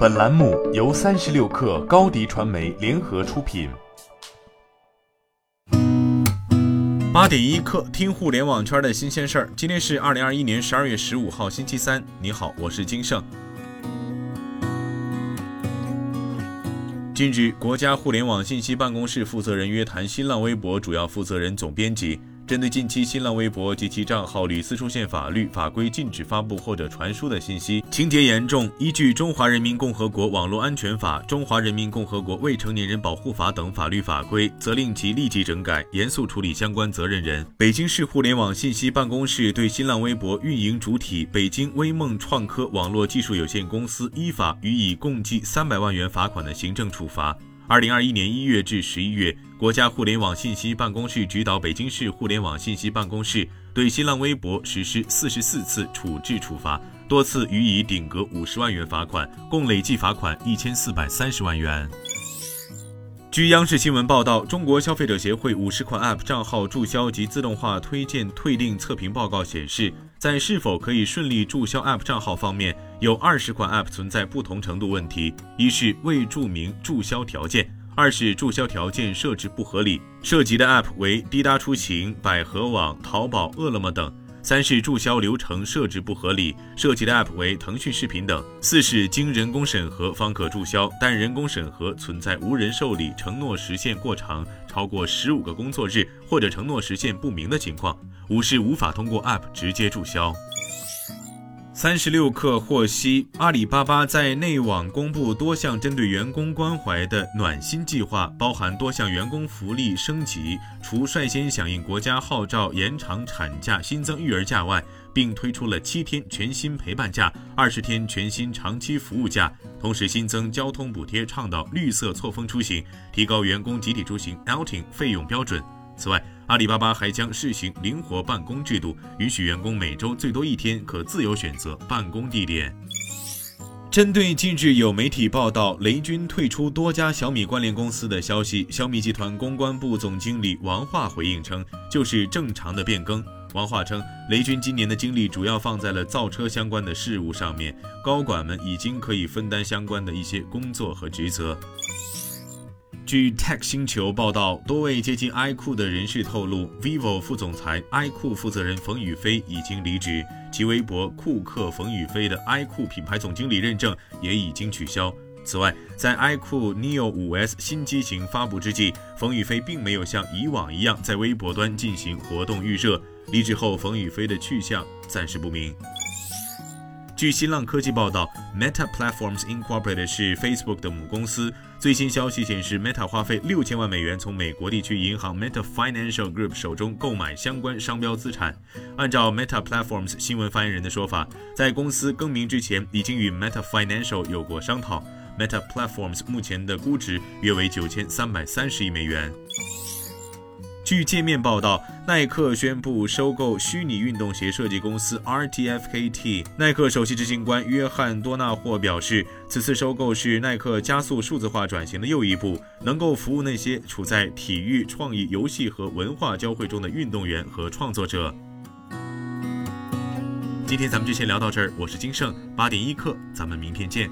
本栏目由三十六氪高低传媒联合出品。八点一刻，听互联网圈的新鲜事儿。今天是二零二一年十二月十五号，星期三。你好，我是金盛。近日，国家互联网信息办公室负责人约谈新浪微博主要负责人、总编辑。针对近期新浪微博及其账号屡次出现法律法规禁止发布或者传输的信息，情节严重，依据《中华人民共和国网络安全法》《中华人民共和国未成年人保护法》等法律法规，责令其立即整改，严肃处理相关责任人。北京市互联网信息办公室对新浪微博运营主体北京微梦创科网络技术有限公司依法予以共计三百万元罚款的行政处罚。二零二一年一月至十一月，国家互联网信息办公室指导北京市互联网信息办公室对新浪微博实施四十四次处置处罚，多次予以顶格五十万元罚款，共累计罚款一千四百三十万元。据央视新闻报道，中国消费者协会五十款 App 账号注销及自动化推荐退订测评报告显示，在是否可以顺利注销 App 账号方面，有二十款 App 存在不同程度问题：一是未注明注销条件，二是注销条件设置不合理，涉及的 App 为滴答出行、百合网、淘宝、饿了么等。三是注销流程设置不合理，涉及的 App 为腾讯视频等。四是经人工审核方可注销，但人工审核存在无人受理、承诺时限过长，超过十五个工作日或者承诺时限不明的情况。五是无法通过 App 直接注销。三十六氪获悉，阿里巴巴在内网公布多项针对员工关怀的暖心计划，包含多项员工福利升级，除率先响应国家号召延长产假、新增育儿假外，并推出了七天全新陪伴假、二十天全新长期服务假，同时新增交通补贴，倡导绿色错峰出行，提高员工集体出行 outing 费用标准。此外，阿里巴巴还将试行灵活办公制度，允许员工每周最多一天可自由选择办公地点。针对近日有媒体报道雷军退出多家小米关联公司的消息，小米集团公关部总经理王化回应称，就是正常的变更。王化称，雷军今年的精力主要放在了造车相关的事务上面，高管们已经可以分担相关的一些工作和职责。据 Tech 星球报道，多位接近 iQOO 的人士透露，vivo 副总裁、iQOO 负责人冯宇飞已经离职，其微博“库克冯宇飞”的 iQOO 品牌总经理认证也已经取消。此外，在 iQOO Neo 5S 新机型发布之际，冯宇飞并没有像以往一样在微博端进行活动预热。离职后，冯宇飞的去向暂时不明。据新浪科技报道，Meta Platforms Incorporated 是 Facebook 的母公司。最新消息显示，Meta 花费六千万美元从美国地区银行 Meta Financial Group 手中购买相关商标资产。按照 Meta Platforms 新闻发言人的说法，在公司更名之前，已经与 Meta Financial 有过商讨。Meta Platforms 目前的估值约为九千三百三十亿美元。据界面报道，耐克宣布收购虚拟运动鞋设计公司 RTFKT。耐克首席执行官约翰多纳霍表示，此次收购是耐克加速数字化转型的又一步，能够服务那些处在体育、创意、游戏和文化交汇中的运动员和创作者。今天咱们就先聊到这儿，我是金盛，八点一刻，咱们明天见。